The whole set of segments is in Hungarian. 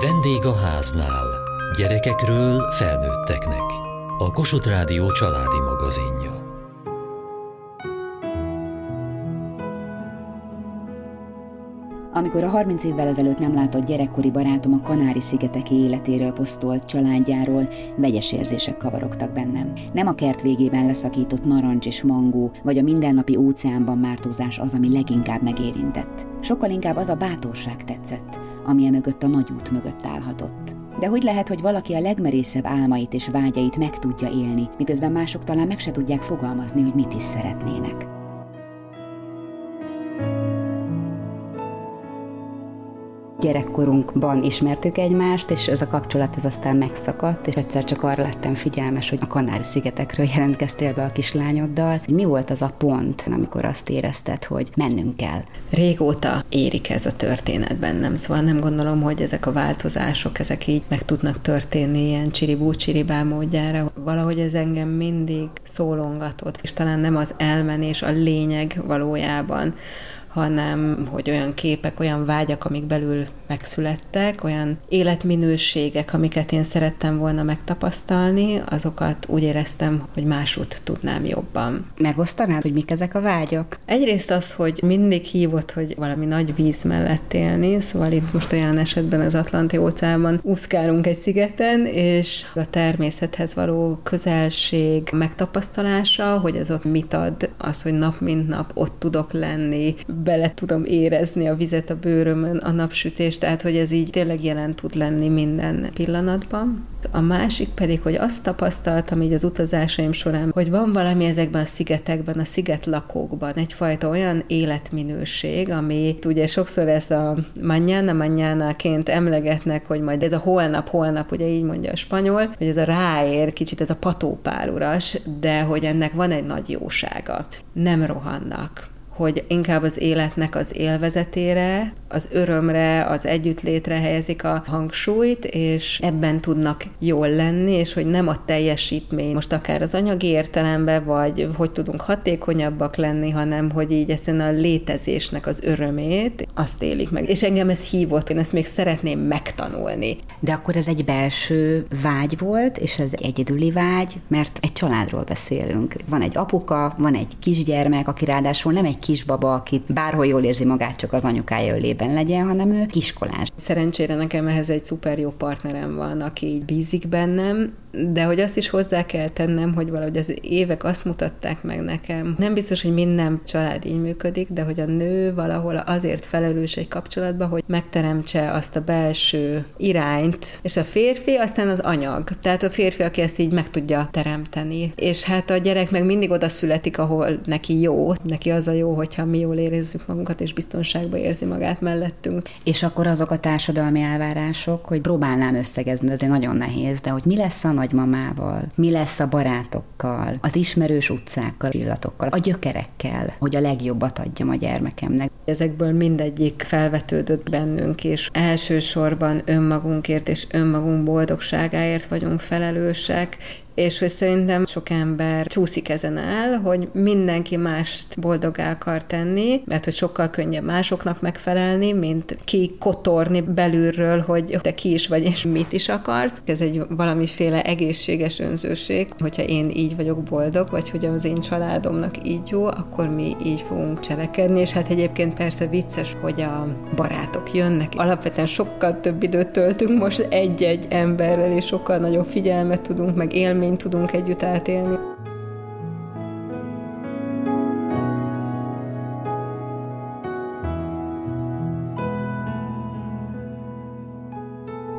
Vendég a háznál. Gyerekekről felnőtteknek. A Kossuth Rádió családi magazinja. Amikor a 30 évvel ezelőtt nem látott gyerekkori barátom a Kanári-szigeteki életéről posztolt családjáról, vegyes érzések kavarogtak bennem. Nem a kert végében leszakított narancs és mangó, vagy a mindennapi óceánban mártózás az, ami leginkább megérintett. Sokkal inkább az a bátorság tetszett, ami mögött a nagy út mögött állhatott. De hogy lehet, hogy valaki a legmerészebb álmait és vágyait meg tudja élni, miközben mások talán meg se tudják fogalmazni, hogy mit is szeretnének. Gyerekkorunkban ismertük egymást, és ez a kapcsolat ez aztán megszakadt, és egyszer csak arra lettem figyelmes, hogy a Kanári-szigetekről jelentkeztél be a kislányoddal. Mi volt az a pont, amikor azt érezted, hogy mennünk kell? Régóta érik ez a történet bennem, szóval nem gondolom, hogy ezek a változások, ezek így meg tudnak történni ilyen csiribú csiribá módjára. Valahogy ez engem mindig szólongatott, és talán nem az elmenés a lényeg valójában, hanem hogy olyan képek, olyan vágyak, amik belül megszülettek, olyan életminőségek, amiket én szerettem volna megtapasztalni, azokat úgy éreztem, hogy másút tudnám jobban. Megosztanád, hogy mik ezek a vágyak? Egyrészt az, hogy mindig hívott, hogy valami nagy víz mellett élni, szóval itt most olyan esetben az Atlanti óceánban úszkálunk egy szigeten, és a természethez való közelség megtapasztalása, hogy az ott mit ad, az, hogy nap mint nap ott tudok lenni, bele tudom érezni a vizet a bőrömön, a napsütést, tehát hogy ez így tényleg jelen tud lenni minden pillanatban. A másik pedig, hogy azt tapasztaltam így az utazásaim során, hogy van valami ezekben a szigetekben, a sziget lakókban, egyfajta olyan életminőség, ami ugye sokszor ez a mannyana mannyánaként emlegetnek, hogy majd ez a holnap, holnap, ugye így mondja a spanyol, hogy ez a ráér, kicsit ez a patópáluras, de hogy ennek van egy nagy jósága. Nem rohannak hogy inkább az életnek az élvezetére, az örömre, az együttlétre helyezik a hangsúlyt, és ebben tudnak jól lenni, és hogy nem a teljesítmény, most akár az anyagi értelemben, vagy hogy tudunk hatékonyabbak lenni, hanem hogy így ezen a létezésnek az örömét, azt élik meg. És engem ez hívott, én ezt még szeretném megtanulni. De akkor ez egy belső vágy volt, és ez egyedüli vágy, mert egy családról beszélünk. Van egy apuka, van egy kisgyermek, aki ráadásul nem egy kisbaba, aki bárhol jól érzi magát, csak az anyukája ölében legyen, hanem ő kiskolás. Szerencsére nekem ehhez egy szuper jó partnerem van, aki így bízik bennem, de hogy azt is hozzá kell tennem, hogy valahogy az évek azt mutatták meg nekem. Nem biztos, hogy minden család így működik, de hogy a nő valahol azért felelős egy kapcsolatban, hogy megteremtse azt a belső irányt, és a férfi aztán az anyag. Tehát a férfi, aki ezt így meg tudja teremteni. És hát a gyerek meg mindig oda születik, ahol neki jó. Neki az a jó, hogyha mi jól érezzük magunkat, és biztonságban érzi magát mellettünk. És akkor azok a társadalmi elvárások, hogy próbálnám összegezni, azért nagyon nehéz, de hogy mi lesz a nagymamával, mi lesz a barátokkal, az ismerős utcákkal, illatokkal, a gyökerekkel, hogy a legjobbat adjam a gyermekemnek. Ezekből mindegyik felvetődött bennünk, és elsősorban önmagunkért és önmagunk boldogságáért vagyunk felelősek, és hogy szerintem sok ember csúszik ezen el, hogy mindenki mást boldogá akar tenni, mert hogy sokkal könnyebb másoknak megfelelni, mint ki kotorni belülről, hogy te ki is vagy, és mit is akarsz. Ez egy valamiféle egészséges önzőség, hogyha én így vagyok boldog, vagy hogy az én családomnak így jó, akkor mi így fogunk cselekedni, és hát egyébként persze vicces, hogy a barátok jönnek. Alapvetően sokkal több időt töltünk most egy-egy emberrel, és sokkal nagyobb figyelmet tudunk, meg élményt élményt tudunk együtt átélni.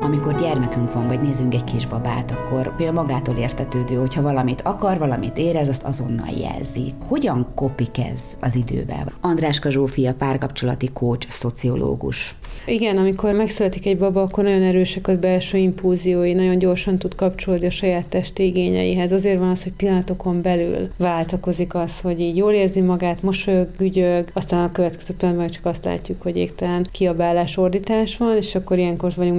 Amikor gyermekünk van, vagy nézünk egy kisbabát, akkor olyan magától értetődő, hogyha valamit akar, valamit érez, azt azonnal jelzi. Hogyan kopik ez az idővel? Andráska Zsófia, párkapcsolati kócs, szociológus. Igen, amikor megszületik egy baba, akkor nagyon erősek a belső impulziói, nagyon gyorsan tud kapcsolódni a saját test igényeihez. Azért van az, hogy pillanatokon belül váltakozik az, hogy így jól érzi magát, mosolyog, gügyög, aztán a következő pillanatban csak azt látjuk, hogy égtelen kiabálás, ordítás van, és akkor ilyenkor vagyunk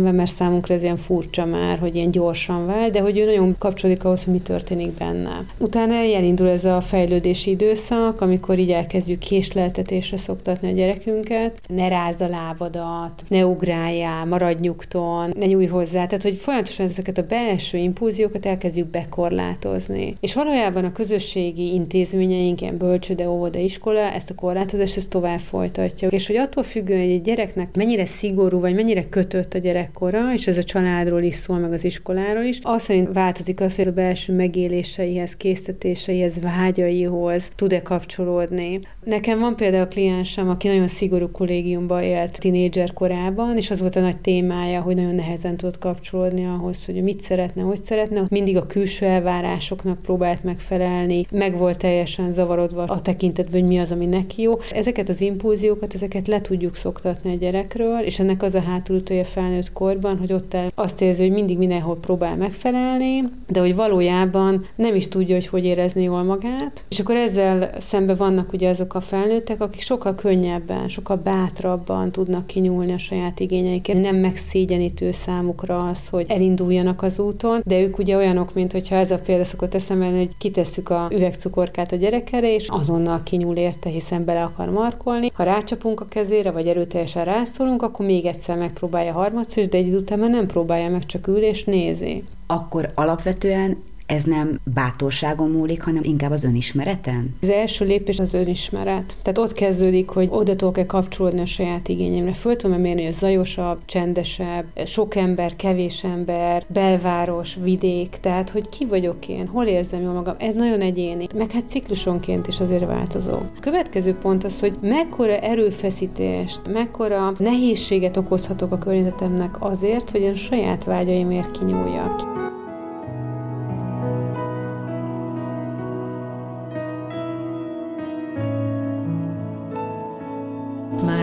megszeppenve, mert számunkra ez ilyen furcsa már, hogy ilyen gyorsan vált, de hogy ő nagyon kapcsolódik ahhoz, hogy mi történik benne. Utána elindul ez a fejlődési időszak, amikor így elkezdjük késleltetésre szoktatni a gyerekünket, ne rázd a láb lábadat, ne ugráljál, maradj nyugton, ne nyújj hozzá. Tehát, hogy folyamatosan ezeket a belső impulziókat elkezdjük bekorlátozni. És valójában a közösségi intézményeink, ilyen bölcsőde, óvoda, iskola, ezt a korlátozást ezt tovább folytatja. És hogy attól függően, hogy egy gyereknek mennyire szigorú, vagy mennyire kötött a gyerekkora, és ez a családról is szól, meg az iskoláról is, az szerint változik az, hogy a belső megéléseihez, készítetéseihez, vágyaihoz tud-e kapcsolódni. Nekem van például a kliensem, aki nagyon szigorú kollégiumba élt tinédzser korában, és az volt a nagy témája, hogy nagyon nehezen tudott kapcsolódni ahhoz, hogy mit szeretne, hogy szeretne. Mindig a külső elvárásoknak próbált megfelelni, meg volt teljesen zavarodva a tekintetben, hogy mi az, ami neki jó. Ezeket az impulziókat, ezeket le tudjuk szoktatni a gyerekről, és ennek az a hátulütője felnőtt korban, hogy ott azt érzi, hogy mindig mindenhol próbál megfelelni, de hogy valójában nem is tudja, hogy hogy érezni jól magát. És akkor ezzel szembe vannak ugye azok a felnőttek, akik sokkal könnyebben, sokkal bátrabban tudnak kinyúlni a saját igényeikért. Nem megszégyenítő számukra az, hogy elinduljanak az úton, de ők ugye olyanok, mint hogyha ez a példa szokott eszembe, hogy kitesszük a üvegcukorkát a gyerekere, és azonnal kinyúl érte, hiszen bele akar markolni. Ha rácsapunk a kezére, vagy erőteljesen rászólunk, akkor még egyszer megpróbálja harmadszor, de egy idő után már nem próbálja meg, csak ül és nézi. Akkor alapvetően ez nem bátorságon múlik, hanem inkább az önismereten? Az első lépés az önismeret. Tehát ott kezdődik, hogy oda tudok-e kapcsolódni a saját igényemre. Föl tudom mérni, hogy zajosabb, csendesebb, sok ember, kevés ember, belváros, vidék, tehát hogy ki vagyok én, hol érzem jól magam. Ez nagyon egyéni, meg hát ciklusonként is azért változó. A következő pont az, hogy mekkora erőfeszítést, mekkora nehézséget okozhatok a környezetemnek azért, hogy én saját vágyaimért kinyúljak.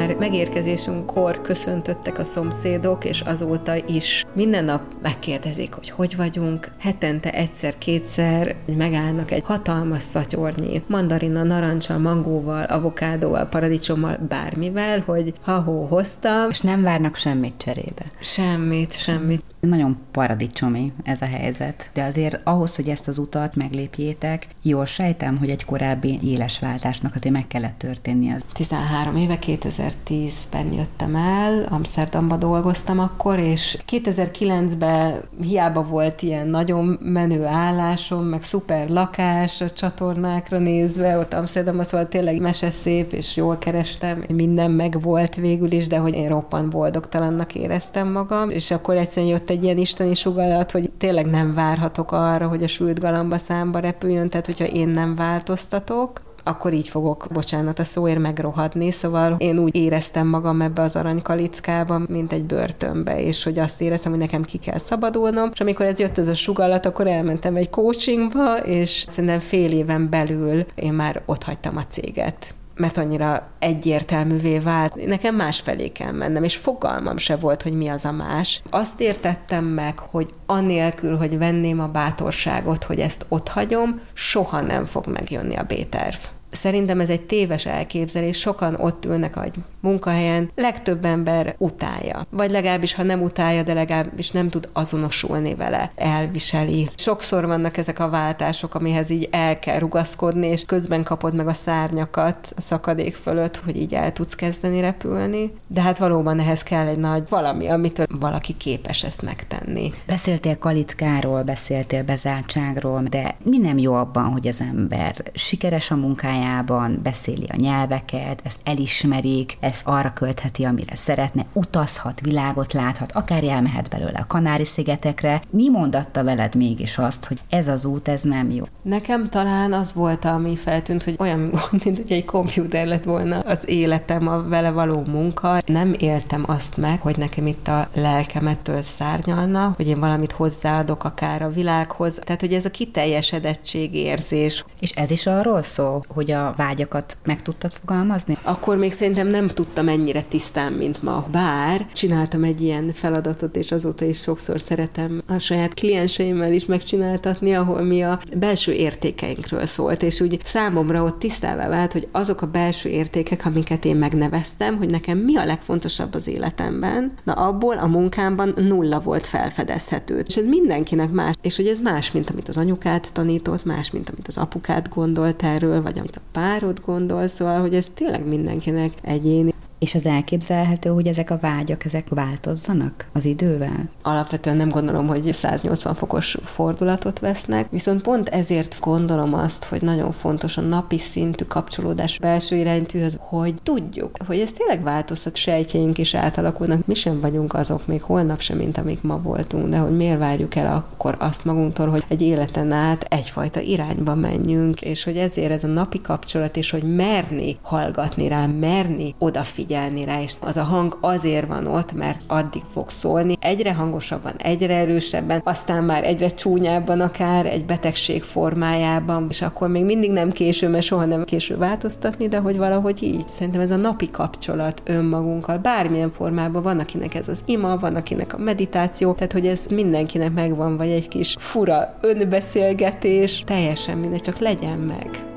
Már megérkezésünkkor köszöntöttek a szomszédok, és azóta is minden nap megkérdezik, hogy hogy vagyunk. Hetente egyszer-kétszer megállnak egy hatalmas szatyornyi mandarina, narancsal, mangóval, avokádóval, paradicsommal, bármivel, hogy ha-hó hoztam. És nem várnak semmit cserébe. Semmit, semmit. Nagyon paradicsomi ez a helyzet, de azért ahhoz, hogy ezt az utat meglépjétek, jól sejtem, hogy egy korábbi éles váltásnak azért meg kellett történni. Az. 13 éve, 2010-ben jöttem el, Amsterdamba dolgoztam akkor, és 2009-ben hiába volt ilyen nagyon menő állásom, meg szuper lakás a csatornákra nézve, ott Amsterdamba, szóval tényleg mese szép, és jól kerestem, minden meg volt végül is, de hogy én roppant boldogtalannak éreztem magam, és akkor egyszerűen jött egy ilyen isteni sugallat, hogy tényleg nem várhatok arra, hogy a sült galamba számba repüljön, tehát hogyha én nem változtatok, akkor így fogok, bocsánat a szóért, megrohadni. Szóval én úgy éreztem magam ebbe az aranykalickába, mint egy börtönbe, és hogy azt éreztem, hogy nekem ki kell szabadulnom. És amikor ez jött ez a sugallat, akkor elmentem egy coachingba, és szerintem fél éven belül én már ott hagytam a céget mert annyira egyértelművé vált. Nekem más felé kell mennem, és fogalmam se volt, hogy mi az a más. Azt értettem meg, hogy anélkül, hogy venném a bátorságot, hogy ezt ott hagyom, soha nem fog megjönni a B-terv. Szerintem ez egy téves elképzelés, sokan ott ülnek egy munkahelyen, legtöbb ember utálja. Vagy legalábbis, ha nem utálja, de legalábbis nem tud azonosulni vele, elviseli. Sokszor vannak ezek a váltások, amihez így el kell rugaszkodni, és közben kapod meg a szárnyakat a szakadék fölött, hogy így el tudsz kezdeni repülni. De hát valóban ehhez kell egy nagy valami, amitől valaki képes ezt megtenni. Beszéltél kalickáról, beszéltél bezártságról, de mi nem jó abban, hogy az ember sikeres a munkájában, munkájában beszéli a nyelveket, ezt elismerik, ezt arra költheti, amire szeretne, utazhat, világot láthat, akár elmehet belőle a Kanári-szigetekre. Mi mondatta veled mégis azt, hogy ez az út, ez nem jó? Nekem talán az volt, ami feltűnt, hogy olyan, mint hogy egy kompjúter lett volna az életem, a vele való munka. Nem éltem azt meg, hogy nekem itt a lelkemettől szárnyalna, hogy én valamit hozzáadok akár a világhoz. Tehát, hogy ez a kiteljesedettség érzés. És ez is arról szól, hogy a vágyakat meg tudtad fogalmazni? Akkor még szerintem nem tudtam ennyire tisztán, mint ma. Bár csináltam egy ilyen feladatot, és azóta is sokszor szeretem a saját klienseimmel is megcsináltatni, ahol mi a belső értékeinkről szólt, és úgy számomra ott tisztává vált, hogy azok a belső értékek, amiket én megneveztem, hogy nekem mi a legfontosabb az életemben, na abból a munkámban nulla volt felfedezhető. És ez mindenkinek más, és hogy ez más, mint amit az anyukát tanított, más, mint amit az apukát gondolt erről, vagy amit a párod gondol, szóval, hogy ez tényleg mindenkinek egyéni. És az elképzelhető, hogy ezek a vágyak, ezek változzanak az idővel? Alapvetően nem gondolom, hogy 180 fokos fordulatot vesznek, viszont pont ezért gondolom azt, hogy nagyon fontos a napi szintű kapcsolódás belső iránytűhöz, hogy tudjuk, hogy ez tényleg változhat, sejtjeink is átalakulnak, mi sem vagyunk azok még holnap sem, mint amik ma voltunk, de hogy miért várjuk el akkor azt magunktól, hogy egy életen át egyfajta irányba menjünk, és hogy ezért ez a napi kapcsolat, és hogy merni hallgatni rá, merni odafigyelni rá, és az a hang azért van ott, mert addig fog szólni, egyre hangosabban, egyre erősebben, aztán már egyre csúnyábban akár egy betegség formájában, és akkor még mindig nem késő, mert soha nem késő változtatni, de hogy valahogy így. Szerintem ez a napi kapcsolat önmagunkkal, bármilyen formában. Van, akinek ez az ima, van, akinek a meditáció, tehát hogy ez mindenkinek megvan, vagy egy kis fura önbeszélgetés, teljesen mindegy, csak legyen meg.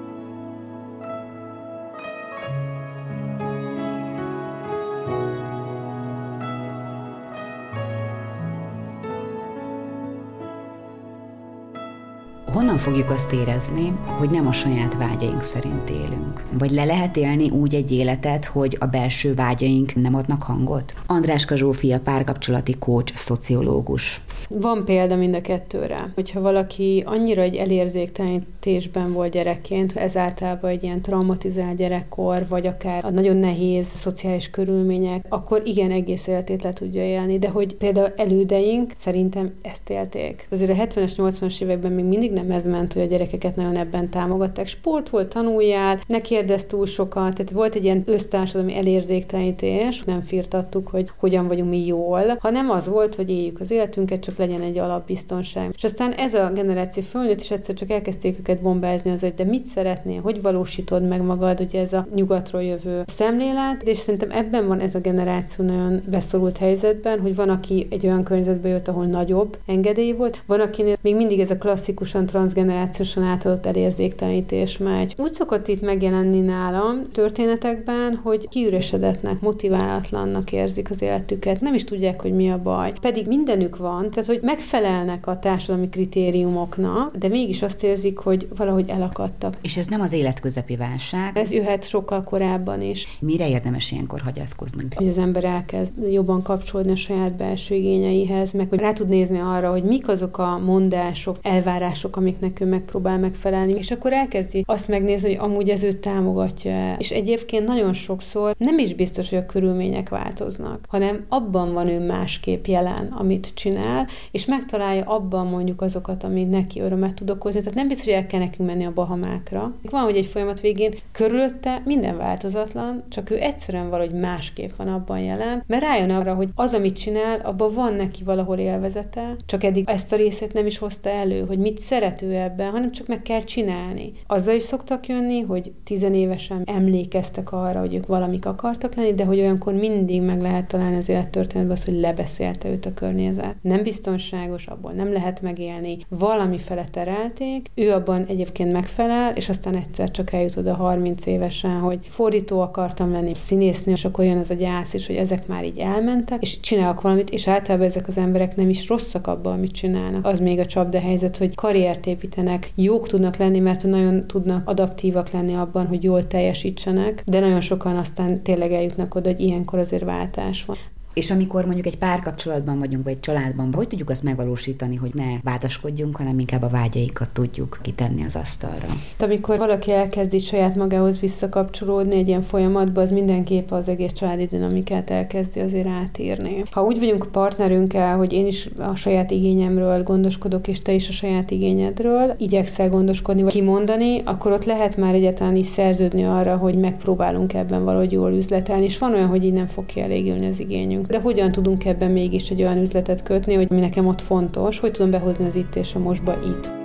Fogjuk azt érezni, hogy nem a saját vágyaink szerint élünk? Vagy le lehet élni úgy egy életet, hogy a belső vágyaink nem adnak hangot? Andráska Zsófia párkapcsolati kócs, szociológus. Van példa mind a kettőre. Hogyha valaki annyira egy elérzéktelenítésben volt gyerekként, ez általában egy ilyen traumatizált gyerekkor, vagy akár a nagyon nehéz szociális körülmények, akkor igen, egész életét le tudja élni. De hogy például elődeink szerintem ezt élték. Azért a 70-es, 80-as években még mindig nem ez ment, hogy a gyerekeket nagyon ebben támogatták. Sport volt, tanuljál, ne kérdezz túl sokat, tehát volt egy ilyen össztársadalmi elérzéktelenítés, nem firtattuk, hogy hogyan vagyunk mi jól, hanem az volt, hogy éljük az életünket, csak legyen egy alapbiztonság. És aztán ez a generáció fölnőtt, és egyszer csak elkezdték őket bombázni az, hogy de mit szeretnél, hogy valósítod meg magad, ugye ez a nyugatról jövő szemlélet, és szerintem ebben van ez a generáció nagyon beszorult helyzetben, hogy van, aki egy olyan környezetbe jött, ahol nagyobb engedély volt, van, akinél még mindig ez a klasszikusan transgenerációsan átadott elérzéktelenítés megy. Úgy szokott itt megjelenni nálam történetekben, hogy kiüresedetnek, motiválatlannak érzik az életüket, nem is tudják, hogy mi a baj. Pedig mindenük van, tehát hogy megfelelnek a társadalmi kritériumoknak, de mégis azt érzik, hogy valahogy elakadtak. És ez nem az életközepi válság. Ez jöhet sokkal korábban is. Mire érdemes ilyenkor hagyatkozni? Hogy az ember elkezd jobban kapcsolódni a saját belső igényeihez, meg hogy rá tud nézni arra, hogy mik azok a mondások, elvárások, amiknek ő megpróbál megfelelni, és akkor elkezdi azt megnézni, hogy amúgy ez őt támogatja És egyébként nagyon sokszor nem is biztos, hogy a körülmények változnak, hanem abban van ő másképp jelen, amit csinál, és megtalálja abban mondjuk azokat, ami neki örömet tud okozni. Tehát nem biztos, hogy el kell nekünk menni a Bahamákra. Van, hogy egy folyamat végén körülötte minden változatlan, csak ő egyszerűen valahogy másképp van abban jelen, mert rájön arra, hogy az, amit csinál, abban van neki valahol élvezete, csak eddig ezt a részét nem is hozta elő, hogy mit szeret ebben, hanem csak meg kell csinálni. Azzal is szoktak jönni, hogy tizenévesen emlékeztek arra, hogy ők valamik akartak lenni, de hogy olyankor mindig meg lehet találni az élettörténetben az, hogy lebeszélte őt a környezet. Nem biztonságos, abból nem lehet megélni, valami fele terelték, ő abban egyébként megfelel, és aztán egyszer csak eljut oda 30 évesen, hogy fordító akartam lenni, színészni, és akkor jön az a gyász is, hogy ezek már így elmentek, és csinálok valamit, és általában ezek az emberek nem is rosszak abban, amit csinálnak. Az még a csapda helyzet, hogy karriert építenek, jók tudnak lenni, mert nagyon tudnak adaptívak lenni abban, hogy jól teljesítsenek, de nagyon sokan aztán tényleg eljutnak oda, hogy ilyenkor azért váltás van. És amikor mondjuk egy párkapcsolatban vagyunk, vagy egy családban, hogy tudjuk azt megvalósítani, hogy ne vádaskodjunk, hanem inkább a vágyaikat tudjuk kitenni az asztalra? Amikor valaki elkezdi saját magához visszakapcsolódni egy ilyen folyamatba, az mindenképp az egész családi dinamikát elkezdi azért átírni. Ha úgy vagyunk a partnerünkkel, hogy én is a saját igényemről gondoskodok, és te is a saját igényedről, igyekszel gondoskodni, vagy kimondani, akkor ott lehet már egyáltalán is szerződni arra, hogy megpróbálunk ebben valahogy jól üzletelni, és van olyan, hogy így nem fog kielégülni az igényünk. De hogyan tudunk ebben mégis egy olyan üzletet kötni, hogy mi nekem ott fontos, hogy tudom behozni az itt és a mostba itt.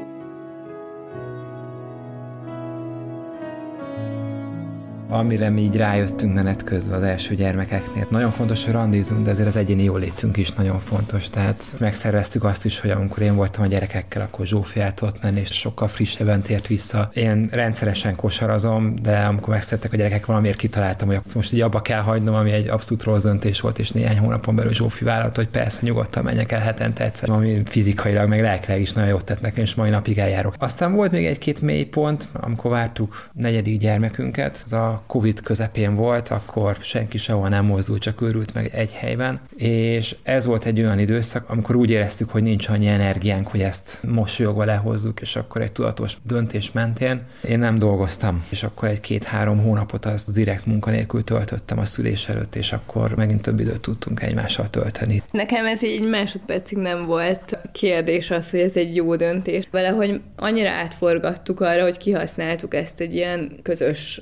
Amire mi így rájöttünk menet közben az első gyermekeknél. Nagyon fontos, hogy randizunk, de azért az egyéni jólétünk is nagyon fontos. Tehát megszerveztük azt is, hogy amikor én voltam a gyerekekkel, akkor Zsófi ott menni, és sokkal frissebben tért vissza. Én rendszeresen kosarazom, de amikor megszerettek a gyerekek, valamiért kitaláltam, hogy most így abba kell hagynom, ami egy abszolút rossz döntés volt, és néhány hónapon belül Zsófi vállalt, hogy persze nyugodtan menjek el hetente egyszer, ami fizikailag, meg lelkileg is nagyon jót tett nekem, és mai napig eljárok. Aztán volt még egy-két mély pont, amikor vártuk negyedik gyermekünket, az a Covid közepén volt, akkor senki sehol nem mozdult, csak őrült meg egy helyben, és ez volt egy olyan időszak, amikor úgy éreztük, hogy nincs annyi energiánk, hogy ezt mosolyogva lehozzuk, és akkor egy tudatos döntés mentén én nem dolgoztam, és akkor egy két-három hónapot az direkt munkanélkül töltöttem a szülés előtt, és akkor megint több időt tudtunk egymással tölteni. Nekem ez egy másodpercig nem volt kérdés az, hogy ez egy jó döntés. Valahogy annyira átforgattuk arra, hogy kihasználtuk ezt egy ilyen közös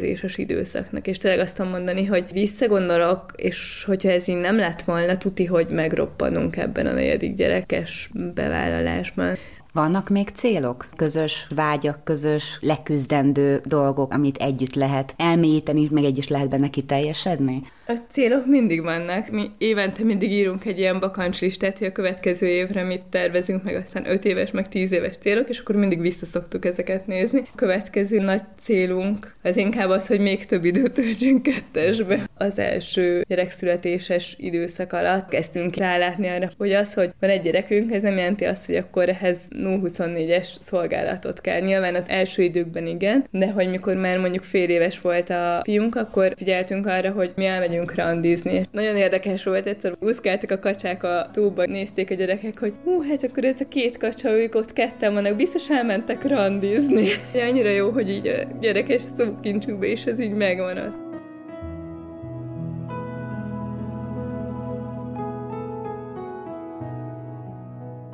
töltekezéses időszaknak, és tényleg azt tudom mondani, hogy visszagondolok, és hogyha ez így nem lett volna, tuti, hogy megroppanunk ebben a negyedik gyerekes bevállalásban. Vannak még célok? Közös vágyak, közös leküzdendő dolgok, amit együtt lehet elmélyíteni, meg együtt lehet benne kiteljesedni? A célok mindig vannak. Mi évente mindig írunk egy ilyen bakancslistát, hogy a következő évre mit tervezünk, meg aztán 5 éves, meg 10 éves célok, és akkor mindig visszaszoktuk ezeket nézni. A következő nagy célunk az inkább az, hogy még több időt töltsünk kettesbe. Az első gyerekszületéses időszak alatt kezdtünk rálátni arra, hogy az, hogy van egy gyerekünk, ez nem jelenti azt, hogy akkor ehhez 0-24-es szolgálatot kell. Nyilván az első időkben igen, de hogy mikor már mondjuk fél éves volt a fiunk, akkor figyeltünk arra, hogy mi elmegyünk megyünk randizni. Nagyon érdekes volt, egyszer úszkáltak a kacsák a tóba, nézték a gyerekek, hogy hú, hát akkor ez a két kacsa, ők ott ketten vannak, biztos elmentek randizni. Annyira jó, hogy így a gyerekes szókincsükbe is ez így megvan.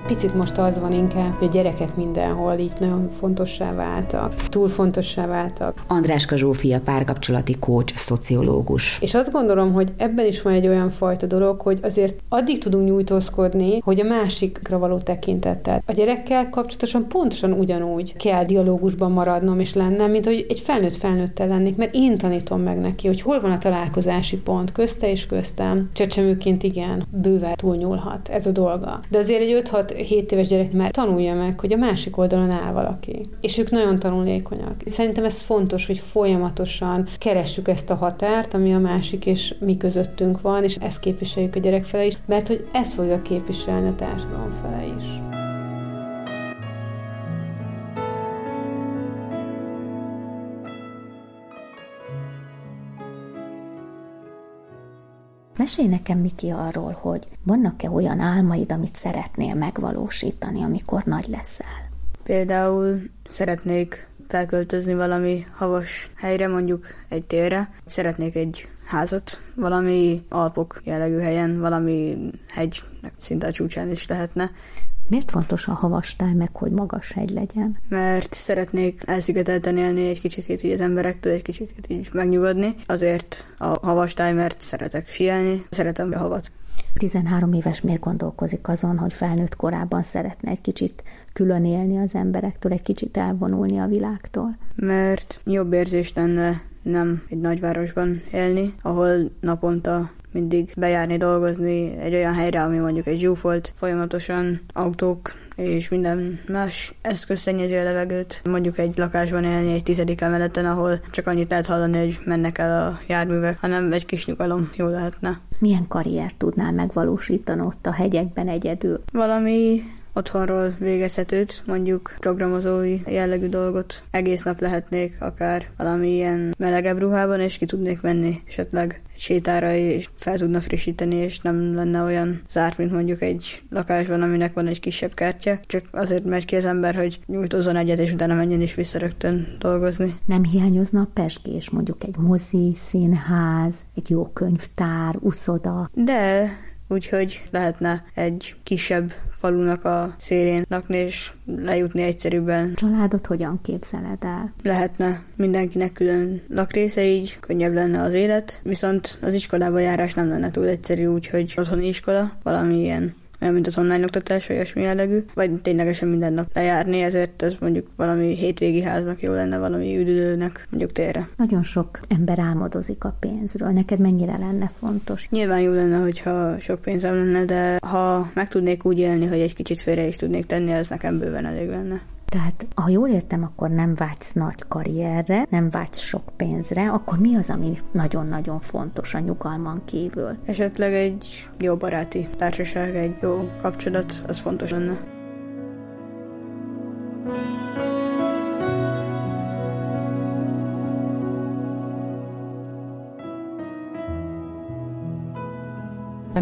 Picit most az van inkább, hogy a gyerekek mindenhol így nagyon fontossá váltak, túl fontossá váltak. Andráska Zsófia párkapcsolati coach, szociológus. És azt gondolom, hogy ebben is van egy olyan fajta dolog, hogy azért addig tudunk nyújtózkodni, hogy a másikra való tekintettel. A gyerekkel kapcsolatosan pontosan ugyanúgy kell dialógusban maradnom és lennem, mint hogy egy felnőtt felnőttel lennék, mert én tanítom meg neki, hogy hol van a találkozási pont közte és köztem. Csecsemőként igen, bőven túlnyúlhat ez a dolga. De azért egy 5-6 7 éves gyerek már tanulja meg, hogy a másik oldalon áll valaki. És ők nagyon tanulékonyak. Szerintem ez fontos, hogy folyamatosan keressük ezt a határt, ami a másik és mi közöttünk van, és ezt képviseljük a gyerek fele is, mert hogy ez fogja képviselni a társadalom fele is. Mesélj nekem, Miki, arról, hogy vannak-e olyan álmaid, amit szeretnél megvalósítani, amikor nagy leszel? Például szeretnék felköltözni valami havas helyre, mondjuk egy térre. Szeretnék egy házat, valami alpok jellegű helyen, valami hegynek szinte a csúcsán is lehetne. Miért fontos a havastáj meg, hogy magas hegy legyen? Mert szeretnék elszigetelten élni egy kicsit így az emberektől, egy kicsit így megnyugodni. Azért a havastáj, mert szeretek sielni, szeretem a havat. 13 éves miért gondolkozik azon, hogy felnőtt korában szeretne egy kicsit külön élni az emberektől, egy kicsit elvonulni a világtól? Mert jobb érzés lenne nem egy nagyvárosban élni, ahol naponta mindig bejárni, dolgozni egy olyan helyre, ami mondjuk egy zsúfolt, folyamatosan autók és minden más eszköz szennyezi a levegőt. Mondjuk egy lakásban élni egy tizedik emeleten, ahol csak annyit lehet hallani, hogy mennek el a járművek, hanem egy kis nyugalom jó lehetne. Milyen karriert tudnál megvalósítani ott a hegyekben egyedül? Valami otthonról végezhetőt, mondjuk programozói jellegű dolgot. Egész nap lehetnék akár valami ilyen melegebb ruhában, és ki tudnék menni esetleg egy sétára, és fel tudna frissíteni, és nem lenne olyan zárt, mint mondjuk egy lakásban, aminek van egy kisebb kártya, csak azért megy ki az ember, hogy nyújtózzon egyet, és utána menjen is vissza rögtön dolgozni. Nem hiányozna a pesgés, mondjuk egy mozi, színház, egy jó könyvtár, uszoda? De úgyhogy lehetne egy kisebb falunak a szélén lakni, és lejutni egyszerűbben. Családot hogyan képzeled el? Lehetne mindenkinek külön lakrésze, így könnyebb lenne az élet, viszont az iskolába járás nem lenne túl egyszerű, úgyhogy otthoni iskola, valami ilyen olyan, mint az online oktatás, vagy olyasmi jellegű, vagy ténylegesen minden nap lejárni, ezért ez mondjuk valami hétvégi háznak jó lenne, valami üdülőnek, mondjuk térre. Nagyon sok ember álmodozik a pénzről. Neked mennyire lenne fontos? Nyilván jó lenne, hogyha sok pénzem lenne, de ha meg tudnék úgy élni, hogy egy kicsit félre is tudnék tenni, az nekem bőven elég lenne. Tehát, ha jól értem, akkor nem vágysz nagy karrierre, nem vágysz sok pénzre, akkor mi az, ami nagyon-nagyon fontos a nyugalman kívül? Esetleg egy jó baráti társaság, egy jó kapcsolat, az fontos lenne.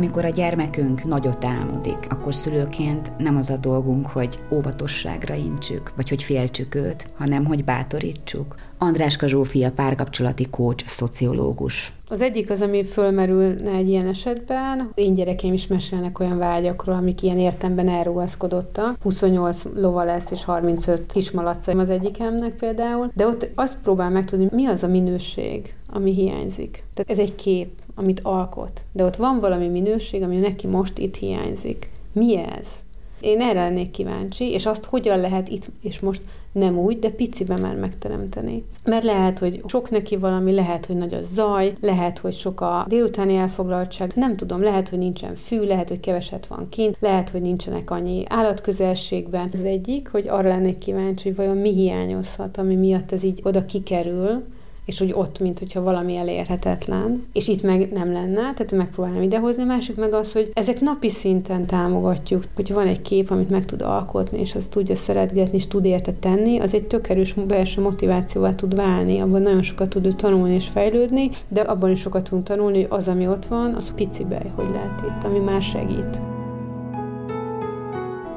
Amikor a gyermekünk nagyot álmodik, akkor szülőként nem az a dolgunk, hogy óvatosságra intsük, vagy hogy féltsük őt, hanem hogy bátorítsuk. Andráska Zsófia párkapcsolati kócs, szociológus. Az egyik az, ami fölmerülne egy ilyen esetben, én gyerekeim is mesélnek olyan vágyakról, amik ilyen értemben elrugaszkodottak. 28 lova lesz és 35 kismalaca az egyikemnek például, de ott azt próbál megtudni, mi az a minőség, ami hiányzik. Tehát ez egy kép, amit alkot, de ott van valami minőség, ami neki most itt hiányzik. Mi ez? Én erre lennék kíváncsi, és azt hogyan lehet itt és most nem úgy, de piciben már megteremteni. Mert lehet, hogy sok neki valami, lehet, hogy nagy a zaj, lehet, hogy sok a délutáni elfoglaltság, nem tudom, lehet, hogy nincsen fű, lehet, hogy keveset van kint, lehet, hogy nincsenek annyi állatközelségben. Az egyik, hogy arra lennék kíváncsi, hogy vajon mi hiányozhat, ami miatt ez így oda kikerül, és úgy ott, mint hogyha valami elérhetetlen, és itt meg nem lenne, tehát megpróbálom idehozni, a másik meg az, hogy ezek napi szinten támogatjuk, hogyha van egy kép, amit meg tud alkotni, és azt tudja szeretgetni, és tud érte tenni, az egy tök erős belső motivációvá tud válni, abban nagyon sokat tud ő tanulni és fejlődni, de abban is sokat tud tanulni, hogy az, ami ott van, az picibe, hogy lehet itt, ami már segít.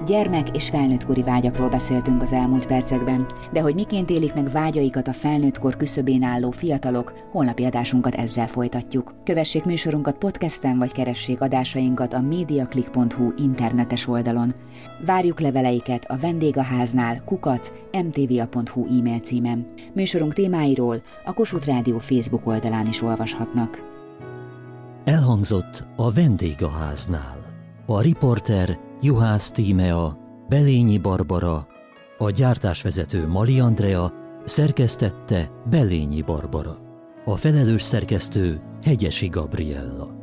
Gyermek és felnőttkori vágyakról beszéltünk az elmúlt percekben, de hogy miként élik meg vágyaikat a felnőttkor küszöbén álló fiatalok, holnapi adásunkat ezzel folytatjuk. Kövessék műsorunkat podcasten, vagy keressék adásainkat a mediaclick.hu internetes oldalon. Várjuk leveleiket a vendégháznál kukac mtva.hu e-mail címen. Műsorunk témáiról a Kossuth Rádió Facebook oldalán is olvashatnak. Elhangzott a vendégháznál. A riporter Juhász Tímea, Belényi Barbara, a gyártásvezető Mali Andrea, szerkesztette Belényi Barbara. A felelős szerkesztő Hegyesi Gabriella.